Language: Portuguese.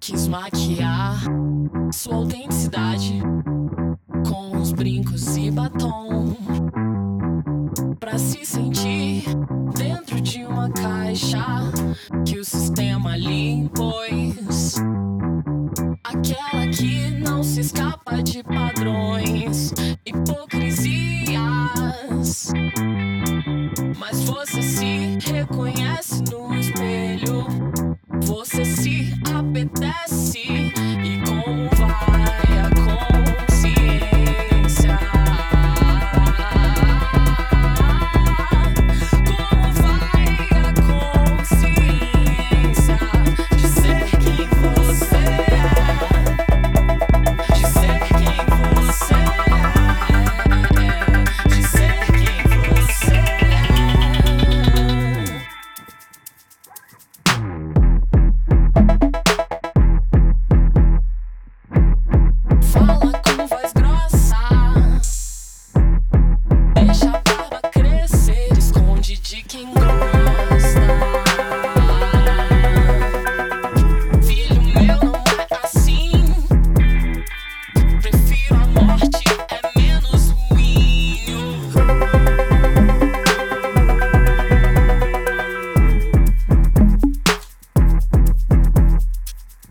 Quis maquiar sua autenticidade com os brincos e batom pra se sentir dentro de uma caixa que o sistema lhe impôs. Aquela que não se escapa de padrões, hipocrisias. Mas você se reconhece no espelho, você se apetece.